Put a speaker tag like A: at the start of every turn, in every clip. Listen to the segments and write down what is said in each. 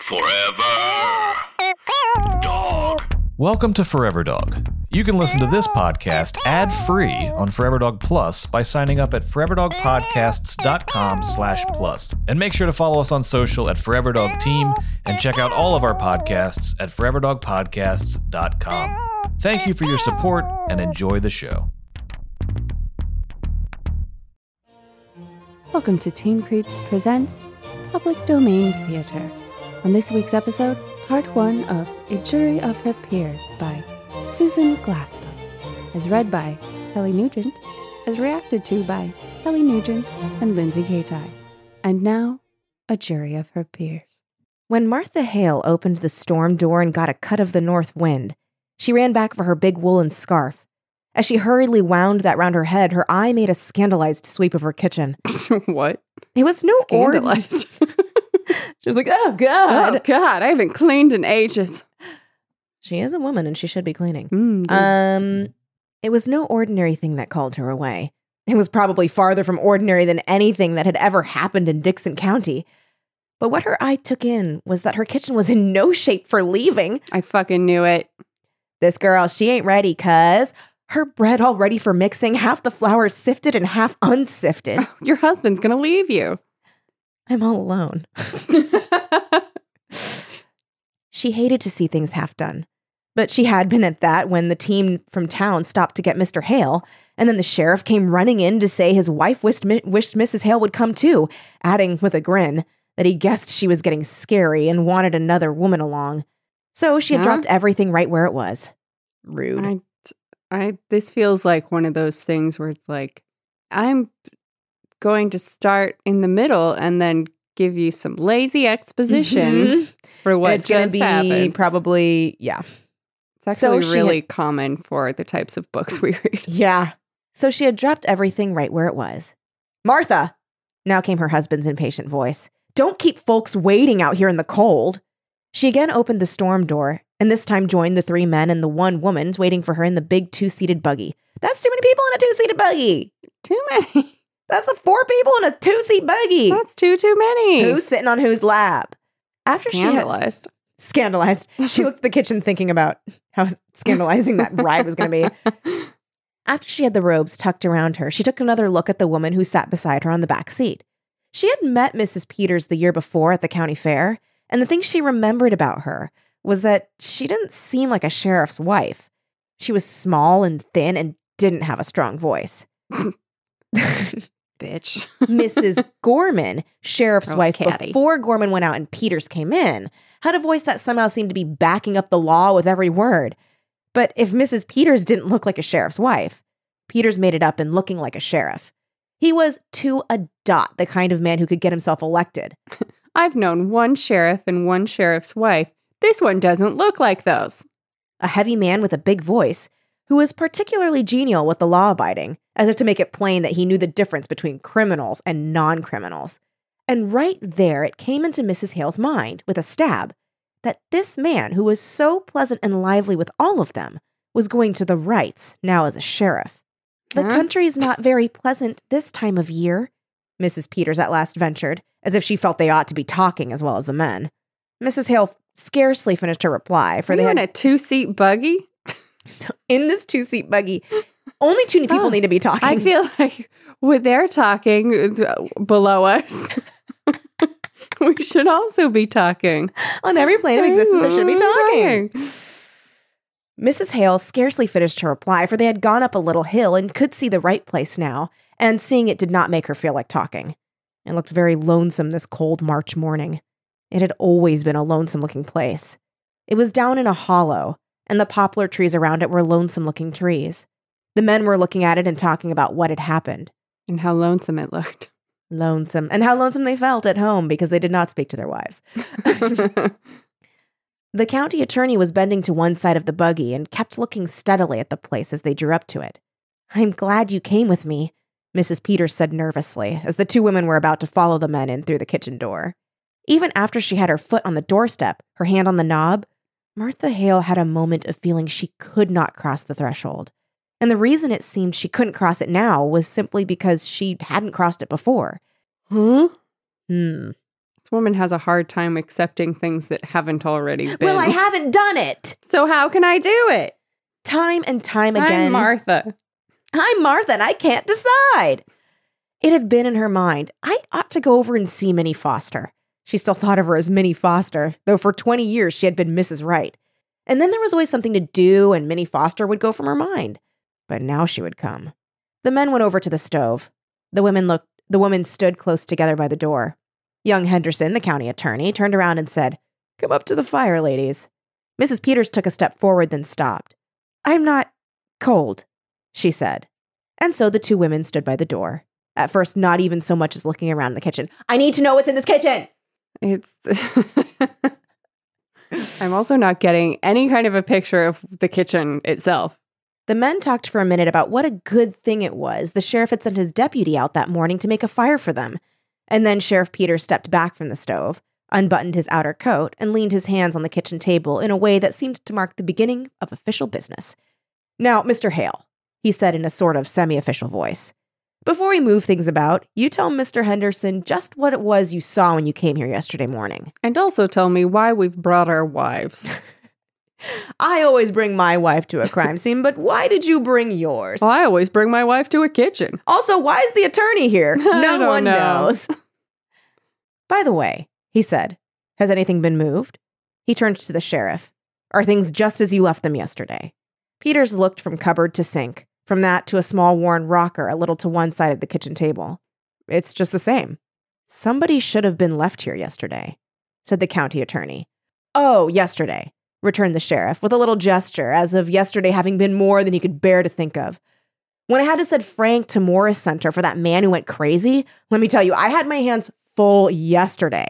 A: Forever. Dog.
B: Welcome to Forever Dog. You can listen to this podcast ad-free on Forever Dog Plus by signing up at foreverdogpodcasts.com slash plus. And make sure to follow us on social at Forever Dog Team and check out all of our podcasts at foreverdogpodcasts.com. Thank you for your support and enjoy the show.
C: Welcome to Teen Creeps Presents Public Domain Theater. On this week's episode, part one of A Jury of Her Peers by Susan Glaspell, as read by Kelly Nugent, as reacted to by Kelly Nugent and Lindsay Katai. And now, A Jury of Her Peers.
D: When Martha Hale opened the storm door and got a cut of the north wind, she ran back for her big woolen scarf. As she hurriedly wound that round her head, her eye made a scandalized sweep of her kitchen.
C: what?
D: It was no ordinary.
C: Scandalized.
D: She was like, "Oh God!"
C: oh, God, I haven't cleaned in ages.
D: She is a woman, and she should be cleaning.
C: Mm,
D: Um, it was no ordinary thing that called her away. It was probably farther from ordinary than anything that had ever happened in Dickson County. But what her eye took in was that her kitchen was in no shape for leaving.
C: I fucking knew it.
D: This girl, she ain't ready, cuz her bread all ready for mixing, half the flour sifted and half unsifted.
C: Your husband's gonna leave you.
D: I'm all alone. She hated to see things half done. But she had been at that when the team from town stopped to get Mr. Hale, and then the sheriff came running in to say his wife wished, wished Mrs. Hale would come too, adding with a grin that he guessed she was getting scary and wanted another woman along. So she had
C: Huh?
D: dropped everything right where it was. Rude.
C: I, I, this feels like one of those things where it's like, I'm going to start in the middle and then give you some lazy exposition
D: Mhm.
C: for what
D: it's going to be
C: happened.
D: probably, yeah.
C: It's
D: so
C: actually
D: had-
C: really common for the types of books we read.
D: Yeah. So she had dropped everything right where it was. Martha! Now came her husband's impatient voice. Don't keep folks waiting out here in the cold. She again opened the storm door, and this time joined the three men and the one woman waiting for her in the big two seated buggy. That's too many people in a two seated buggy.
C: Too many.
D: That's the four people in a two seat buggy.
C: That's too too many.
D: Who's sitting on whose lap? After she
C: Scandalized.
D: scandalized, she looked at the kitchen thinking about how scandalizing that ride was going to be. After she had the robes tucked around her, she took another look at the woman who sat beside her on the back seat. She had met Mrs. Peters the year before at the county fair, and the thing she remembered about her was that she didn't seem like a sheriff's wife. She was small and thin and didn't have a strong voice.
C: Bitch.
D: Mrs. Gorman, sheriff's
C: Oh,
D: wife,
C: catty.
D: before Gorman went out and Peters came in, had a voice that somehow seemed to be backing up the law with every word. But if Mrs. Peters didn't look like a sheriff's wife, Peters made it up in looking like a sheriff. He was to a dot the kind of man who could get himself elected.
C: I've known one sheriff and one sheriff's wife. This one doesn't look like those.
D: A heavy man with a big voice who was particularly genial with the law abiding, as if to make it plain that he knew the difference between criminals and non criminals. And right there, it came into Mrs. Hale's mind with a stab that this man, who was so pleasant and lively with all of them, was going to the rights now as a sheriff. The
C: Huh?
D: country's not very pleasant this time of year, Mrs. Peters at last ventured, as if she felt they ought to be talking as well as the men. Mrs. Hale scarcely finished her reply, for
C: Are
D: they had
C: in a two seat buggy?
D: in this two seat buggy. Only two people
C: Oh,
D: need to be talking.
C: I feel like when they're talking uh, below us, we should also be talking.
D: on every plane of existence there should be talking.
C: Talking.
D: Mrs. Hale scarcely finished her reply, for they had gone up a little hill and could see the right place now, and seeing it did not make her feel like talking. It looked very lonesome this cold March morning. It had always been a lonesome looking place. It was down in a hollow, and the poplar trees around it were lonesome looking trees. The men were looking at it and talking about what had happened.
C: And how lonesome it looked.
D: Lonesome. And how lonesome they felt at home because they did not speak to their wives. The county attorney was bending to one side of the buggy and kept looking steadily at the place as they drew up to it. I'm glad you came with me, Mrs. Peters said nervously as the two women were about to follow the men in through the kitchen door. Even after she had her foot on the doorstep, her hand on the knob, Martha Hale had a moment of feeling she could not cross the threshold. And the reason it seemed she couldn't cross it now was simply because she hadn't crossed it before.
C: huh?
D: Hmm.
C: This woman has a hard time accepting things that haven't already been.
D: Well, I haven't done it.
C: so how can I do it?
D: Time and time again.
C: I'm Martha.
D: I'm Martha and I can't decide. It had been in her mind. I ought to go over and see Minnie Foster. She still thought of her as Minnie Foster, though for 20 years she had been Mrs. Wright. And then there was always something to do, and Minnie Foster would go from her mind. But now she would come. The men went over to the stove. The women looked the women stood close together by the door. Young Henderson, the county attorney, turned around and said, Come up to the fire, ladies. Mrs. Peters took a step forward, then stopped. I'm not cold, she said. And so the two women stood by the door. At first, not even so much as looking around the kitchen. I need to know what's in this kitchen.
C: It's. I'm also not getting any kind of a picture of the kitchen itself.
D: The men talked for a minute about what a good thing it was the sheriff had sent his deputy out that morning to make a fire for them. And then Sheriff Peters stepped back from the stove, unbuttoned his outer coat, and leaned his hands on the kitchen table in a way that seemed to mark the beginning of official business. Now, Mr. Hale, he said in a sort of semi official voice, before we move things about, you tell Mr. Henderson just what it was you saw when you came here yesterday morning.
C: And also tell me why we've brought our wives.
D: I always bring my wife to a crime scene, but why did you bring yours?
C: Well, I always bring my wife to a kitchen.
D: Also, why is the attorney here? No one
C: know.
D: knows. By the way, he said, has anything been moved? He turned to the sheriff. Are things just as you left them yesterday? Peters looked from cupboard to sink, from that to a small worn rocker a little to one side of the kitchen table. It's just the same. Somebody should have been left here yesterday, said the county attorney. Oh, yesterday, returned the sheriff with a little gesture as of yesterday having been more than he could bear to think of. When I had to send Frank to Morris Center for that man who went crazy, let me tell you, I had my hands full yesterday.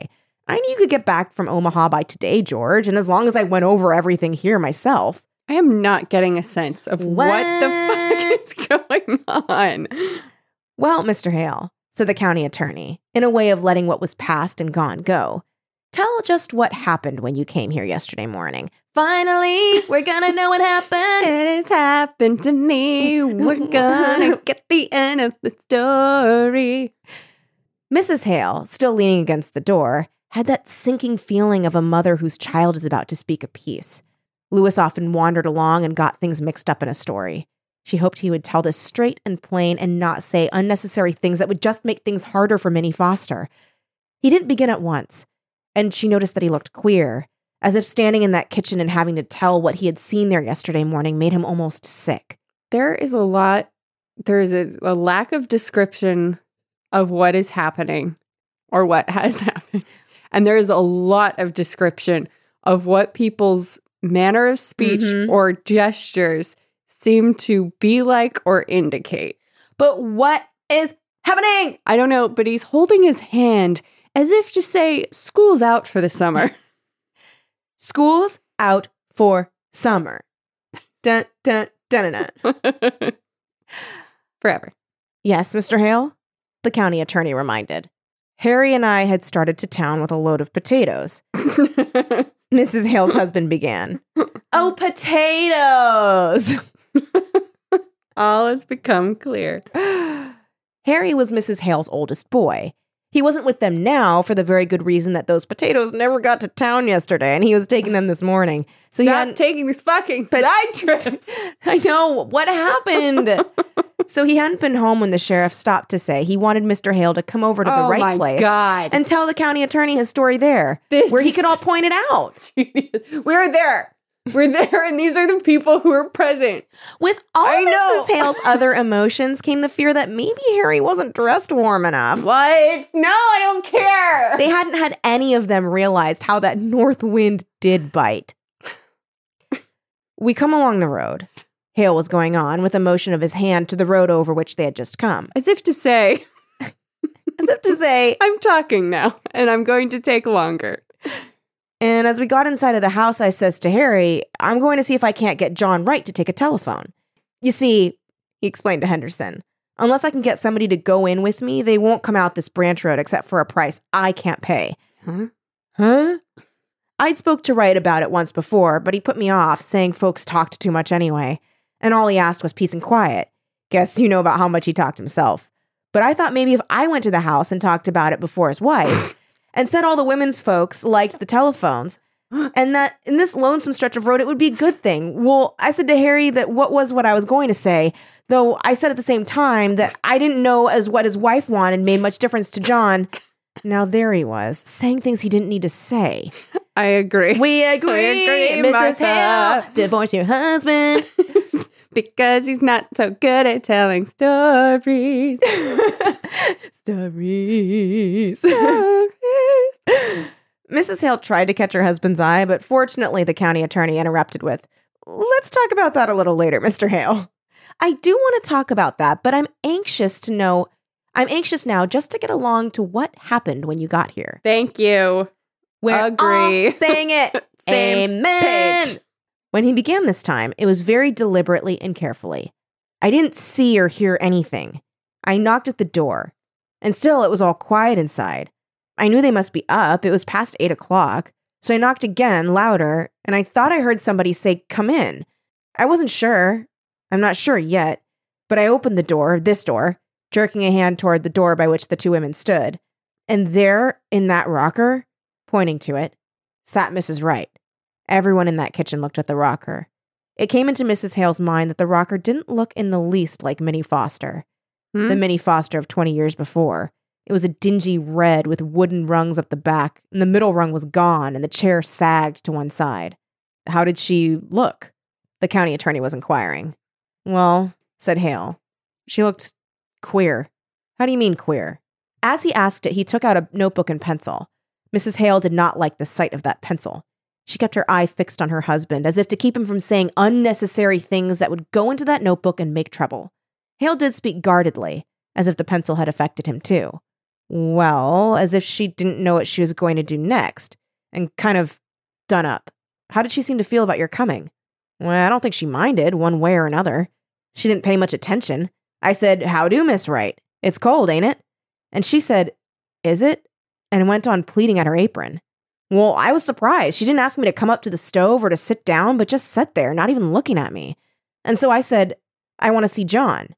D: I knew you could get back from Omaha by today, George, and as long as I went over everything here myself.
C: I am not getting a sense of what, the
D: What?
C: fuck is going on.
D: Well, Mr. Hale, said the county attorney, in a way of letting what was past and gone go. Tell just what happened when you came here yesterday morning. Finally, we're gonna know what happened.
C: It has happened to me. We're gonna get the end of the story.
D: Mrs. Hale, still leaning against the door, had that sinking feeling of a mother whose child is about to speak a piece. Lewis often wandered along and got things mixed up in a story. She hoped he would tell this straight and plain and not say unnecessary things that would just make things harder for Minnie Foster. He didn't begin at once, and she noticed that he looked queer, as if standing in that kitchen and having to tell what he had seen there yesterday morning made him almost sick.
C: There is a lot, there is a, a lack of description of what is happening or what has happened. And there is a lot of description of what people's manner of speech
D: Mhm.
C: or gestures seem to be like or indicate.
D: But what is happening?
C: I don't know, but he's holding his hand as if to say, School's out for the summer.
D: School's out for summer. Dun, dun, dun, dun.
C: Forever.
D: Yes, Mr. Hale? The county attorney reminded. Harry and I had started to town with a load of potatoes. Mrs. Hale's husband began. Oh, potatoes!
C: All has become clear.
D: Harry was Mrs. Hale's oldest boy. He wasn't with them now for the very good reason that those potatoes never got to town yesterday, and he was taking them this morning. So he hadn't
C: taking these fucking
D: But-
C: side trips.
D: I know. What happened? so he hadn't been home when the sheriff stopped to say he wanted Mr. Hale to come over to the
C: oh
D: right
C: my
D: place
C: God.
D: and tell the county attorney his story there,
C: This
D: where he could all point it out.
C: We're there. We're there, and these are the people who are present.
D: With all
C: I.
D: Mrs. Hale's other emotions came the fear that maybe Harry wasn't dressed warm enough.
C: What? No, I don't care.
D: They hadn't had any of them realized how that north wind did bite. we come along the road. Hale was going on with a motion of his hand to the road over which they had just come.
C: As if to say,
D: as if to say,
C: I'm talking now, and I'm going to take longer.
D: And as we got inside of the house, I says to Harry, I'm going to see if I can't get John Wright to take a telephone. You see, he explained to Henderson, unless I can get somebody to go in with me, they won't come out this branch road except for a price I can't pay.
C: Huh?
D: Huh? I'd spoke to Wright about it once before, but he put me off, saying folks talked too much anyway. And all he asked was peace and quiet. Guess you know about how much he talked himself. But I thought maybe if I went to the house and talked about it before his wife and said all the women's folks liked the telephones and that in this lonesome stretch of road it would be a good thing. Well, I said to Harry that what was what I was going to say, though I said at the same time that I didn't know as what his wife wanted made much difference to John. Now there he was, saying things he didn't need to say.
C: I agree.
D: We agree,
C: agree,
D: Mrs.
C: Martha.
D: Hale. Divorce your husband.
C: because he's not so good at telling stories.
D: Stories. Mrs. Hale tried to catch her husband's eye, but fortunately, the county attorney interrupted with, Let's talk about that a little later, Mr. Hale. I do want to talk about that, but I'm anxious to know. I'm anxious now just to get along to what happened when you got here.
C: Thank you.
D: We're
C: Agree.
D: saying it.
C: Same
D: Amen.
C: page.
D: When he began this time, it was very deliberately and carefully. I didn't see or hear anything. I knocked at the door, and still it was all quiet inside. I knew they must be up. It was past eight o'clock. So I knocked again, louder, and I thought I heard somebody say, Come in. I wasn't sure. I'm not sure yet. But I opened the door, this door, jerking a hand toward the door by which the two women stood. And there, in that rocker, pointing to it, sat Mrs. Wright. Everyone in that kitchen looked at the rocker. It came into Mrs. Hale's mind that the rocker didn't look in the least like Minnie Foster,
C: Hmm?
D: the Minnie Foster of 20 years before. It was a dingy red with wooden rungs up the back, and the middle rung was gone, and the chair sagged to one side. How did she look? The county attorney was inquiring. Well, said Hale, she looked queer. How do you mean queer? As he asked it, he took out a notebook and pencil. Mrs. Hale did not like the sight of that pencil. She kept her eye fixed on her husband, as if to keep him from saying unnecessary things that would go into that notebook and make trouble. Hale did speak guardedly, as if the pencil had affected him too. Well, as if she didn't know what she was going to do next, and kind of done up. How did she seem to feel about your coming? Well, I don't think she minded, one way or another. She didn't pay much attention. I said, How do, Miss Wright? It's cold, ain't it? And she said, Is it? And went on pleating at her apron. Well, I was surprised. She didn't ask me to come up to the stove or to sit down, but just sat there, not even looking at me. And so I said, I want to see John.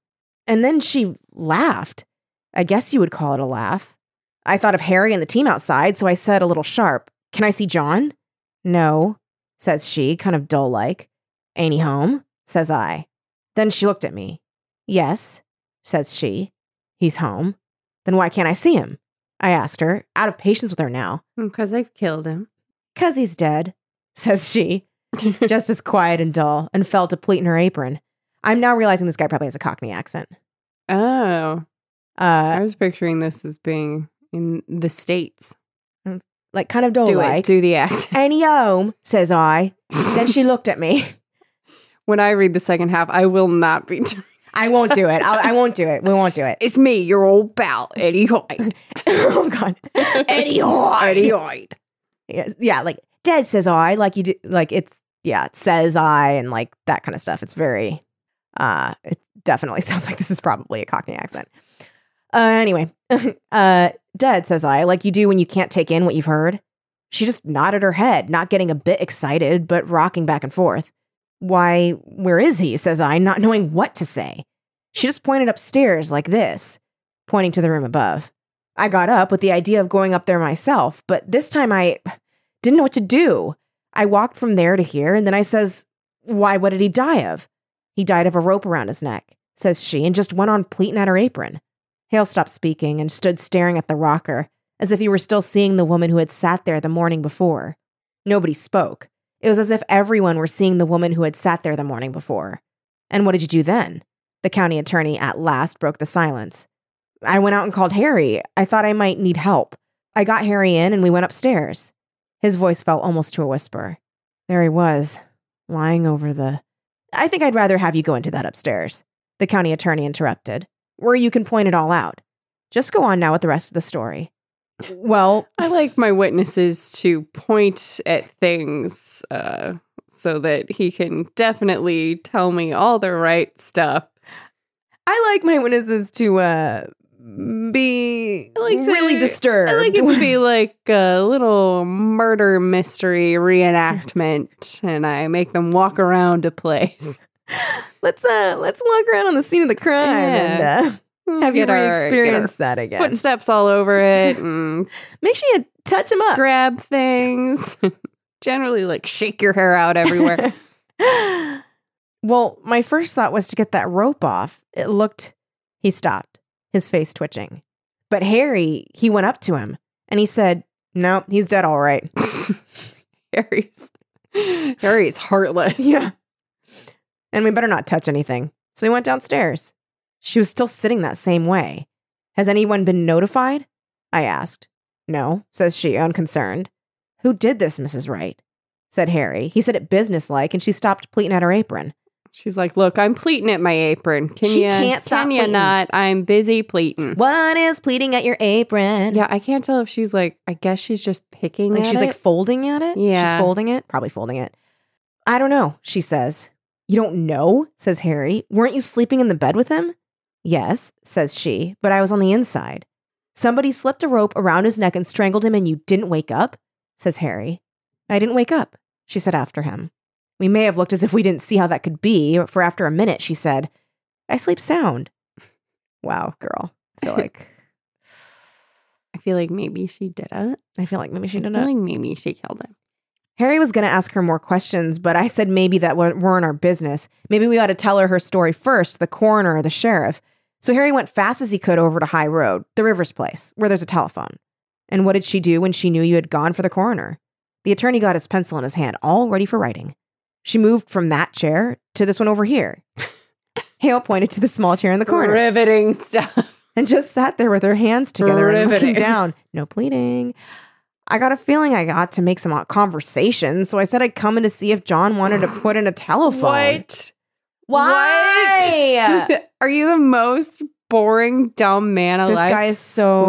D: And then she laughed. I guess you would call it a laugh. I thought of Harry and the team outside, so I said a little sharp, Can I see John? No, says she, kind of dull like. Ain't he home? says I. Then she looked at me. Yes, says she. He's home. Then why can't I see him? I asked her, out of patience with her now.
C: Mm, because they've killed him.
D: Cause he's dead, says she, just as quiet and dull, and fell to pleat in her apron. I'm now realizing this guy probably has a Cockney accent.
C: Oh, I
D: Uh,
C: was picturing this as being in the States.
D: like kind of
C: Do it.
D: like.
C: Do the accent.
D: Any home, says I. then she looked at me.
C: When I read the second half, I will not be doing
D: I won't do it. I'll, I won't do it. We won't do it.
C: It's me, your old pal, Eddie Hoyt.
D: oh God, Eddie Hoyt.
C: Eddie Hoyt.
D: Yes, yeah, like Des says I, like you do, like it's yeah, it says I, and like that kind of stuff. It's very, uh, it definitely sounds like this is probably a Cockney accent. Uh, anyway, uh, Dad says I, like you do when you can't take in what you've heard. She just nodded her head, not getting a bit excited, but rocking back and forth. Why, where is he? says I, not knowing what to say. She just pointed upstairs like this, pointing to the room above. I got up with the idea of going up there myself, but this time I didn't know what to do. I walked from there to here, and then I says, Why, what did he die of? He died of a rope around his neck, says she, and just went on pleating at her apron. Hale stopped speaking and stood staring at the rocker, as if he were still seeing the woman who had sat there the morning before. Nobody spoke. It was as if everyone were seeing the woman who had sat there the morning before. And what did you do then? The county attorney at last broke the silence. I went out and called Harry. I thought I might need help. I got Harry in and we went upstairs. His voice fell almost to a whisper. There he was, lying over the. I think I'd rather have you go into that upstairs, the county attorney interrupted, where you can point it all out. Just go on now with the rest of the story. Well,
C: I like my witnesses to point at things uh, so that he can definitely tell me all the right stuff.
D: I like my witnesses to uh be
C: I like to-
D: really disturbed.
C: I like it to be like a little murder mystery reenactment, and I make them walk around a place.
D: let's uh let's walk around on the scene of the crime
C: Yeah.
D: and uh, have you
C: our-
D: re-experienced that again.
C: Footsteps all over it, and
D: Make sure you touch them up.
C: grab things. Generally, like shake your hair out everywhere.
D: well, my first thought was to get that rope off. It looked he stopped, his face twitching. But Harry, he went up to him and he said, "No, he's dead all right."
C: Harry's Harry's heartless.
D: yeah. And we better not touch anything. So we went downstairs. She was still sitting that same way. Has anyone been notified? I asked. No, says she, unconcerned. Who did this, Mrs. Wright? said Harry. He said it businesslike, and she stopped pleating at her apron.
C: She's like, "Look, I'm pleating at my apron. Can
D: She
C: you?
D: can't stop
C: Can you
D: pleating.
C: not? I'm busy pleating."
D: What is pleating at your apron?
C: Yeah, I can't tell if she's like. I guess she's just picking.
D: Like she's like folding at it?
C: Yeah.
D: She's folding it? Probably folding it. I don't know, she says. You don't know? says Harry. Weren't you sleeping in the bed with him? Yes, says she, but I was on the inside. Somebody slipped a rope around his neck and strangled him and you didn't wake up? says Harry. I didn't wake up, she said after him. We may have looked as if we didn't see how that could be, for after a minute she said, I sleep sound. Wow, girl. I feel like
C: I feel like maybe she did it.
D: I feel like maybe she
C: I
D: did
C: feel like maybe she killed him.
D: Harry was going to ask her more questions, but I said maybe that weren't our business. Maybe we ought to tell her her story first, the coroner or the sheriff. So Harry went fast as he could over to High Road, the Rivers place, where there's a telephone. And what did she do when she knew you had gone for the coroner? The attorney got his pencil in his hand, all ready for writing. She moved from that chair to this one over here. Hale pointed to the small chair in the corner
C: Riveting stuff.
D: and just sat there with her hands together and looking down. No pleading. I got a feeling I got to make some uh, conversation, so I said I'd come in to see if John wanted to put in a telephone.
C: What?
D: Why?
C: What? Are you the most boring dumb man alive?
D: this guy is so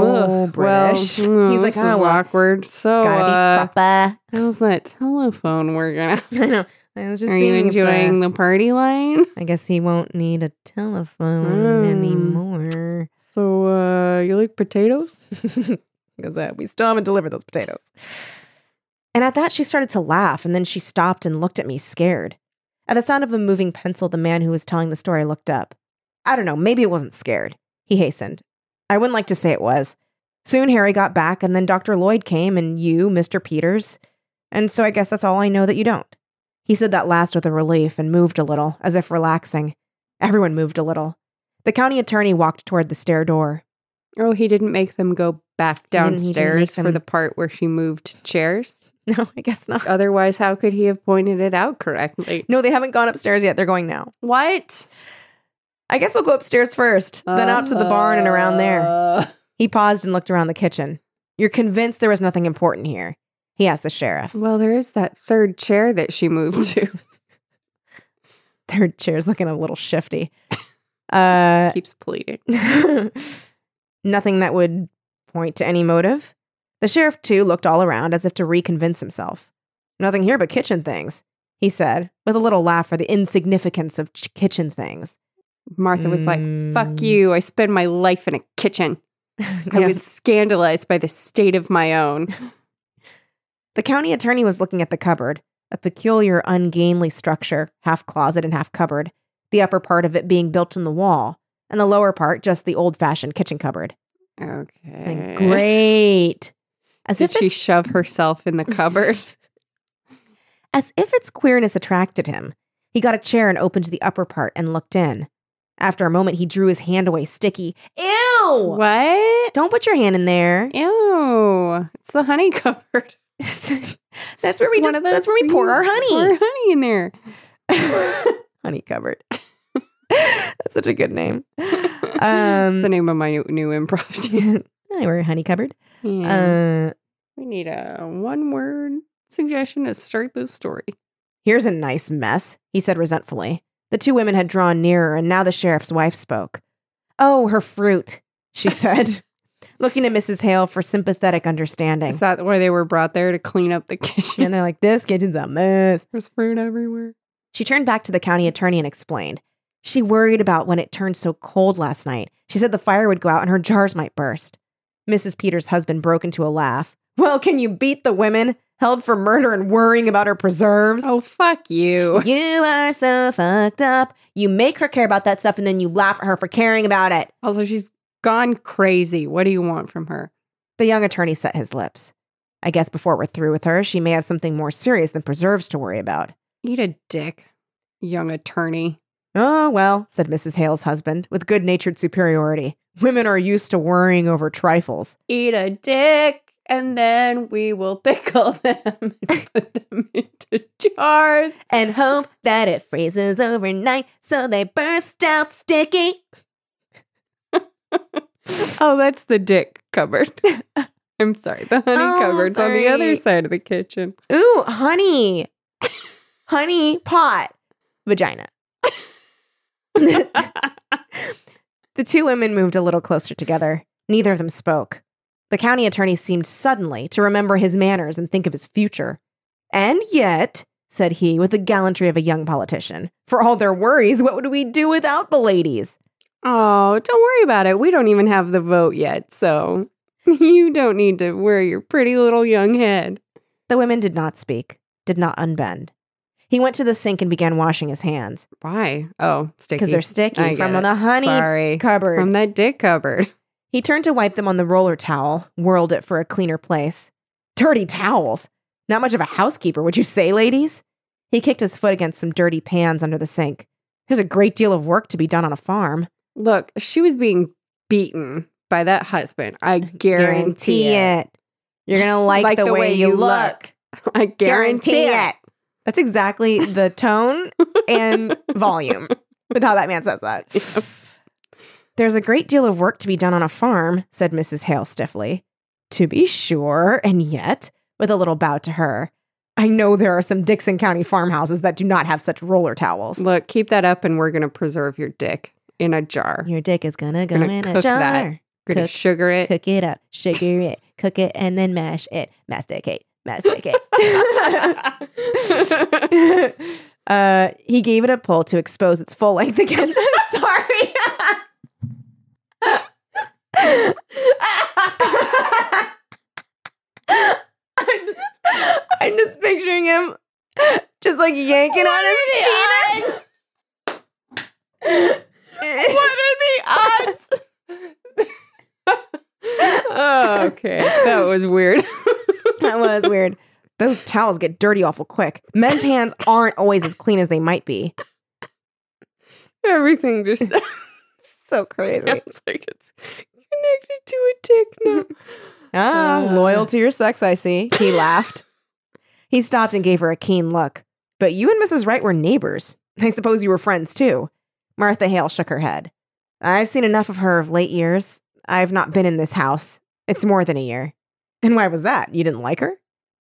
C: Ugh,
D: British.
C: Well,
D: He's like, oh, well,
C: awkward. So,
D: it's gotta
C: uh,
D: be proper.
C: how's that telephone working out?
D: I know. I was just
C: Are you enjoying the party line?
D: I guess he won't need a telephone
C: Mm.
D: anymore.
C: So, uh, you like potatoes?
D: Because uh, we still haven't delivered those potatoes. And at that, she started to laugh, and then she stopped and looked at me scared. At the sound of a moving pencil, the man who was telling the story looked up. I don't know, maybe it wasn't scared. He hastened. I wouldn't like to say it was. Soon Harry got back, and then Dr. Lloyd came, and you, Mr. Peters. And so I guess that's all I know that you don't. He said that last with a relief and moved a little, as if relaxing. Everyone moved a little. The county attorney walked toward the stair door.
C: Oh, he didn't make them go back
D: didn't- he didn't make
C: downstairs for the part where she moved chairs.
D: No, I guess not.
C: Otherwise, how could he have pointed it out correctly?
D: No, they haven't gone upstairs yet. They're going now.
C: What?
D: I guess we'll go upstairs first, then out to the barn and around there.
C: Uh,
D: He paused and looked around the kitchen. You're convinced there was nothing important here? He asked the sheriff.
C: Well, there is that third chair that she moved to.
D: Their chair's looking a little shifty. Uh,
C: Keeps pleading.
D: nothing that would point to any motive. The sheriff, too, looked all around as if to reconvince himself. Nothing here but kitchen things, he said, with a little laugh for the insignificance of ch- kitchen things.
C: Martha was like,
D: Mm.
C: fuck you. I spend my life in a kitchen. I was scandalized by the state of my own.
D: The county attorney was looking at the cupboard, a peculiar, ungainly structure, half closet and half cupboard, the upper part of it being built in the wall, and the lower part just the old fashioned kitchen cupboard.
C: Okay.
D: And great. As
C: Did
D: if,
C: she shove herself in the cupboard?
D: as if its queerness attracted him, he got a chair and opened the upper part and looked in. After a moment, he drew his hand away, sticky. Ew!
C: what?
D: Don't put your hand in there.
C: Ew. It's the honey cupboard.
D: that's where we
C: It's one
D: just, that's where we pour our
C: Pour
D: honey.
C: honey in there.
D: honey cupboard. that's such a good name. Um,
C: the name of my new, new improv team.
D: We're honey cupboard.
C: Yeah.
D: Uh,
C: we need a one word suggestion to start this story.
D: here's a nice mess, he said resentfully. The two women had drawn nearer, and now the sheriff's wife spoke. Oh, her fruit, she said. looking at Mrs. Hale for sympathetic understanding.
C: Is that why they were brought there to clean up the kitchen?
D: And they're like, this kitchen's a mess.
C: There's fruit everywhere.
D: She turned back to the county attorney and explained. She worried about when it turned so cold last night. She said the fire would go out and her jars might burst. Mrs. Peters' husband broke into a laugh. Well, can you beat the women held for murder and worrying about her preserves?
C: Oh, fuck you.
D: You are so fucked up. You make her care about that stuff and then you laugh at her for caring about it.
C: Also, she's gone crazy. What do you want from her?
D: The young attorney set his lips. I guess before we're through with her, she may have something more serious than preserves to worry about.
C: Eat a dick, young attorney.
D: Oh, well, said Mrs. Hale's husband with good natured superiority. Women are used to worrying over trifles.
C: Eat a dick, and then we will pickle them and put them into jars.
D: And hope that it freezes overnight so they burst out sticky.
C: Oh, that's the dick cupboard. I'm sorry. The honey
D: Oh,
C: cupboard's on the other side of the kitchen.
D: Ooh, honey. honey pot. Vagina. The two women moved a little closer together. Neither of them spoke. The county attorney seemed suddenly to remember his manners and think of his future. And yet, said he with the gallantry of a young politician, for all their worries, what would we do without the ladies?
C: Oh, don't worry about it. We don't even have the vote yet, so you don't need to worry your pretty little young head.
D: The women did not speak, did not unbend. He went to the sink and began washing his hands
C: Why? Oh, sticky.
D: because they're sticky
C: I
D: from the honey
C: Sorry.
D: cupboard.
C: From that dick cupboard.
D: He turned to wipe them on the roller towel, whirled it for a cleaner place. Dirty towels. Not much of a housekeeper, would you say, ladies? He kicked his foot against some dirty pans under the sink. There's a great deal of work to be done on a farm.
C: Look, she was being beaten by that husband. I guarantee, it.
D: You're going to like, the, way, you look.
C: I guarantee, it.
D: That's exactly the tone and volume with how that man says that. There's a great deal of work to be done on a farm, said Mrs. Hale stiffly. To be sure, and yet, with a little bow to her, I know there are some Dickson County farmhouses that do not have such roller towels.
C: Look, keep that up and we're going to preserve your dick in a jar.
D: Your dick is gonna go
C: Gonna
D: in a
C: cook
D: jar.
C: that. Going
D: cook-
C: to sugar it.
D: Cook it up, sugar it, cook it, and then mash it. Masticate, masticate. uh, he gave it a pull to expose its full length again. Sorry. I'm just, I'm just picturing him just like yanking on his penis.
C: what are the odds? okay. That was weird.
D: That was weird. Those towels get dirty awful quick. Men's hands aren't always as clean as they might be.
C: Everything just
D: So crazy.
C: sounds like it's connected to a dick now.
D: Ah,
C: Uh.
D: loyal to your sex, I see. He laughed. He stopped and gave her a keen look. But you and Mrs. Wright were neighbors. I suppose you were friends too. Martha Hale shook her head. I've seen enough of her of late years. I've not been in this house. It's more than a year. And why was that? You didn't like her?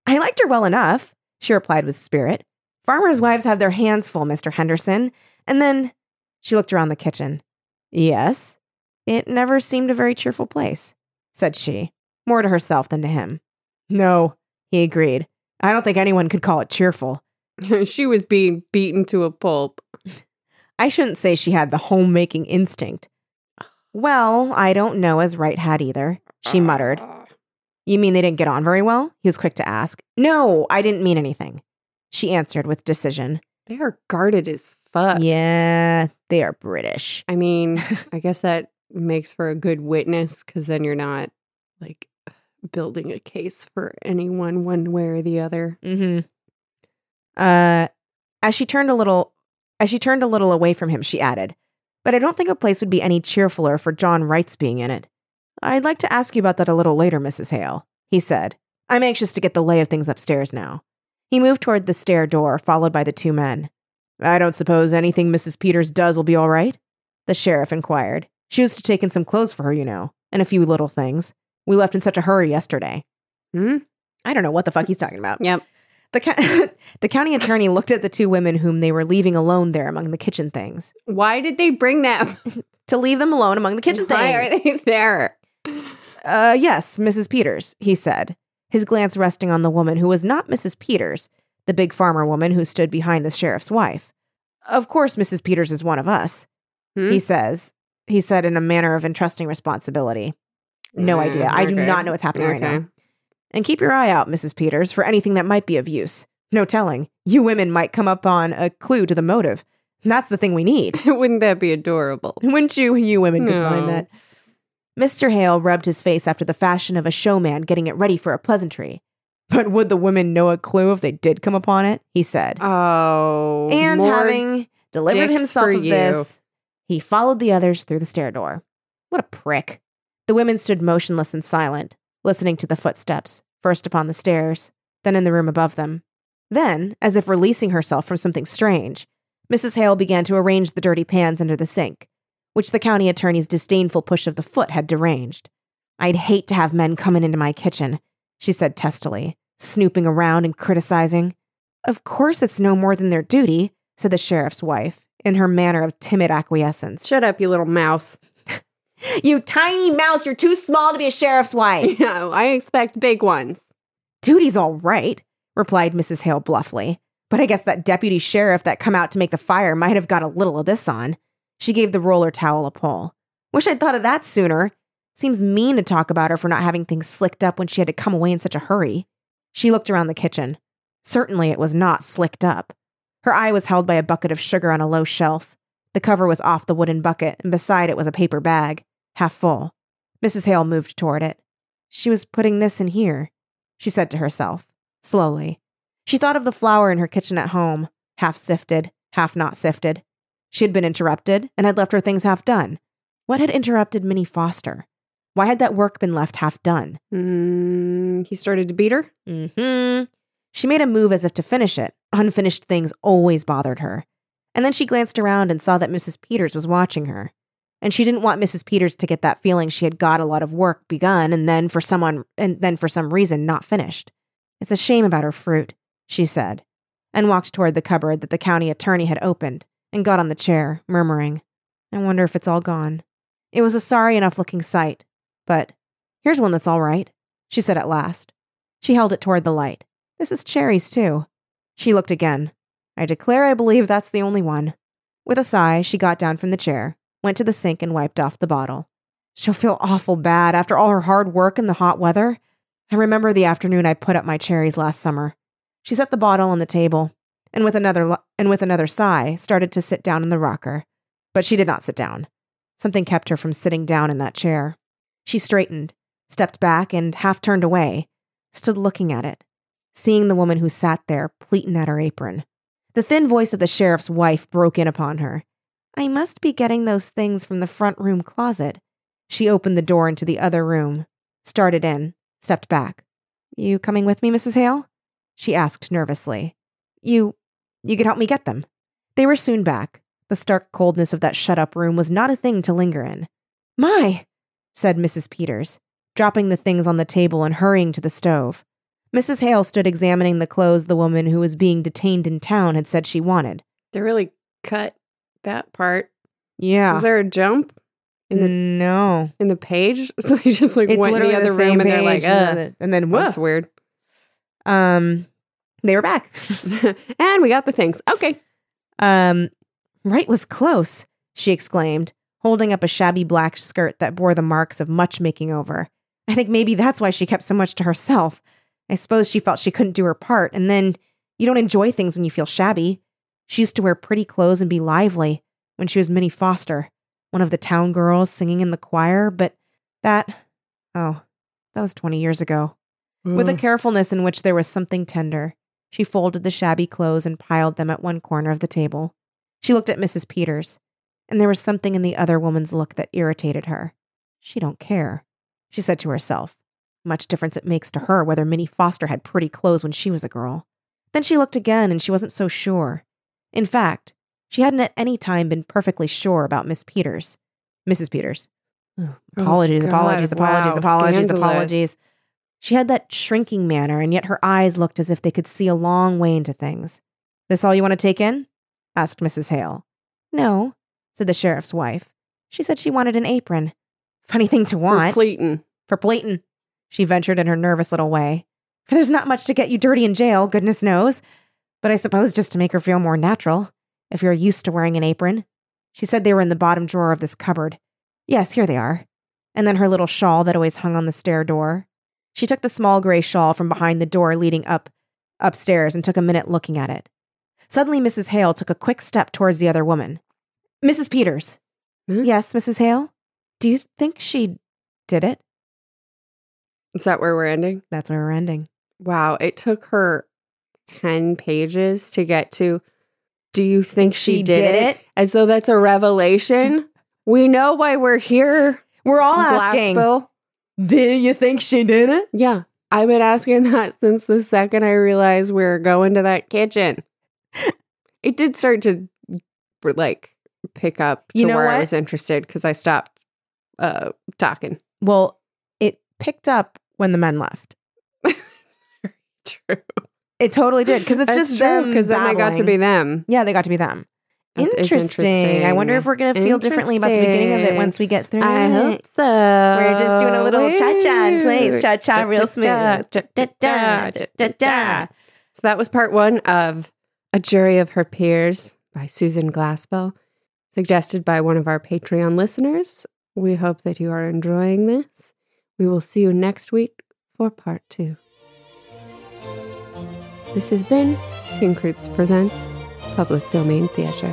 D: I liked her well enough, she replied with spirit. Farmers' wives have their hands full, Mr. Henderson. And then she looked around the kitchen. Yes, it never seemed a very cheerful place, said she, more to herself than to him. No, he agreed. I don't think anyone could call it cheerful.
C: she was being beaten to a pulp.
D: I shouldn't say she had the homemaking instinct. Well, I don't know as Wright had either, she muttered. You mean they didn't get on very well? He was quick to ask. No, I didn't mean anything. She answered with decision.
C: They are guarded as fuck.
D: Yeah, they are British.
C: I mean, I guess that makes for a good witness because then you're not like building a case for anyone one way or the other.
D: Mm-hmm. Uh, as she turned a little, as she turned a little away from him, she added, "But I don't think a place would be any cheerfuler for John Wright's being in it. I'd like to ask you about that a little later, Mrs. Hale," he said. "I'm anxious to get the lay of things upstairs now." He moved toward the stair door, followed by the two men. I don't suppose anything Mrs. Peters does will be all right? The sheriff inquired. She was to take in some clothes for her, you know, and a few little things. We left in such a hurry yesterday.
C: Hmm?
D: I don't know what the fuck he's talking about.
C: Yep.
D: The, co- the county attorney looked at the two women whom they were leaving alone there among the kitchen things.
C: Why did they bring them?
D: To leave them alone among the kitchen
C: Why
D: things.
C: Why are they there?
D: Uh, yes, Mrs. Peters, he said, his glance resting on the woman who was not Mrs. Peters, the big farmer woman who stood behind the sheriff's wife. Of course, Mrs. Peters is one of us,
C: Hmm?
D: he says, he said in a manner of entrusting responsibility. No
C: Mm,
D: idea. I do not know what's happening right now. And keep your eye out, Mrs. Peters, for anything that might be of use. No telling. You women might come up on a clue to the motive. That's the thing we need.
C: Wouldn't that be adorable?
D: Wouldn't you? You women could find that. Mr. Hale rubbed his face after the fashion of a showman getting it ready for a pleasantry. But would the women know a clue if they did come upon it? He said.
C: Oh,
D: and
C: more
D: having delivered himself of
C: you.
D: this, he followed the others through the stair door. What a prick. The women stood motionless and silent, listening to the footsteps, first upon the stairs, then in the room above them. Then, as if releasing herself from something strange, Mrs. Hale began to arrange the dirty pans under the sink, which the county attorney's disdainful push of the foot had deranged. I'd hate to have men coming into my kitchen, she said testily, snooping around and criticizing. Of course, it's no more than their duty, said the sheriff's wife, in her manner of timid acquiescence.
C: Shut up, you little mouse.
D: You tiny mouse, you're too small to be a sheriff's wife.
C: Yeah, I expect big ones.
D: Duty's all right, replied Mrs. Hale bluffly. But I guess that deputy sheriff that come out to make the fire might have got a little of this on. She gave the roller towel a pull. Wish I'd thought of that sooner. Seems mean to talk about her for not having things slicked up when she had to come away in such a hurry. She looked around the kitchen. Certainly it was not slicked up. Her eye was held by a bucket of sugar on a low shelf. The cover was off the wooden bucket, and beside it was a paper bag, half full. Mrs. Hale moved toward it. She was putting this in here, she said to herself, slowly. She thought of the flour in her kitchen at home, half sifted, half not sifted. She had been interrupted and had left her things half done. What had interrupted Minnie Foster? Why had that work been left half done?
C: Mm, he started to beat her.
D: hmm She made a move as if to finish it. Unfinished things always bothered her. And then she glanced around and saw that Mrs. Peters was watching her. And she didn't want Mrs. Peters to get that feeling she had got a lot of work begun and then for someone and then for some reason not finished. It's a shame about her fruit, she said, and walked toward the cupboard that the county attorney had opened and got on the chair, murmuring, I wonder if it's all gone. It was a sorry enough looking sight, but here's one that's all right, she said at last. She held it toward the light. This is cherries, too. She looked again. I declare I believe that's the only one. With a sigh, she got down from the chair, went to the sink, and wiped off the bottle. She'll feel awful bad after all her hard work in the hot weather. I remember the afternoon I put up my cherries last summer. She set the bottle on the table, and with another and with another sigh, started to sit down in the rocker. But she did not sit down. Something kept her from sitting down in that chair. She straightened, stepped back, and half turned away, stood looking at it, seeing the woman who sat there pleating at her apron. The thin voice of the sheriff's wife broke in upon her. I must be getting those things from the front room closet. She opened the door into the other room, started in, stepped back. You coming with me, Mrs. Hale? She asked nervously. You. You could help me get them. They were soon back. The stark coldness of that shut up room was not a thing to linger in. My, said Mrs. Peters, dropping the things on the table and hurrying to the stove. Mrs. Hale stood examining the clothes the woman who was being detained in town had said she wanted.
C: They really cut that part.
D: Yeah.
C: Was there a jump in the
D: no.
C: in the page? So they just like
D: It's
C: went
D: literally
C: the other
D: the same
C: room and they're like,
D: and
C: uh,
D: then- and then whoa.
C: that's weird.
D: Um, they were back.
C: and we got the things. Okay.
D: Um, right was close, she exclaimed, holding up a shabby black skirt that bore the marks of much making over. I think maybe that's why she kept so much to herself. I suppose she felt she couldn't do her part, and then you don't enjoy things when you feel shabby. She used to wear pretty clothes and be lively when she was Minnie Foster, one of the town girls singing in the choir, but that, oh, that was 20 years ago. With a carefulness in which there was something tender, she folded the shabby clothes and piled them at one corner of the table. She looked at Mrs. Peters, and there was something in the other woman's look that irritated her. She don't care, she said to herself. Much difference it makes to her whether Minnie Foster had pretty clothes when she was a girl. Then she looked again, and she wasn't so sure. In fact, she hadn't at any time been perfectly sure about Miss Peters. Mrs. Peters. Apologies,
C: Oh,
D: apologies, apologies,
C: Wow,
D: apologies,
C: scandalous.
D: apologies. She had that shrinking manner, and yet her eyes looked as if they could see a long way into things. This all you want to take in? asked Mrs. Hale. No, said the sheriff's wife. She said she wanted an apron. Funny thing to want. For.
C: Clayton.
D: For Playton, she ventured in her nervous little way. For there's not much to get you dirty in jail, goodness knows. But I suppose just to make her feel more natural, if you're used to wearing an apron. She said they were in the bottom drawer of this cupboard. Yes, here they are. And then her little shawl that always hung on the stair door. She took the small gray shawl from behind the door leading up upstairs and took a minute looking at it. Suddenly, Mrs. Hale took a quick step towards the other woman. Mrs. Peters.
C: Hmm?
D: Yes, Mrs. Hale? Do you think she did it?
C: Is that where we're ending?
D: That's where we're ending.
C: Wow. It took her 10 pages to get to. Do you think she,
D: She
C: did,
D: did
C: it?
D: it?
C: As though that's a revelation. we know why we're here.
D: We're all asking. Do you think she did it?
C: Yeah. I've been asking that since the second I realized we were going to that kitchen. It did start to like pick up to
D: You know
C: where I was interested because I stopped uh talking.
D: Well, it picked up when the men left.
C: True.
D: It totally did because it's
C: That's
D: just
C: true
D: them.
C: because then they got to be them.
D: Yeah, they got to be them.
C: Is
D: Interesting. I wonder if we're gonna feel differently about the beginning of it once we get through
C: I
D: it.
C: hope so.
D: We're just doing a little cha-cha in place. Cha-cha real smooth.
C: Da-da-da, da-da-da. So that was part one of A Jury of Her Peers by Susan Glaspell, suggested by one of our Patreon listeners. We hope that you are enjoying this. We will see you next week for part two. This has been King Creeps Presents Public Domain Theater.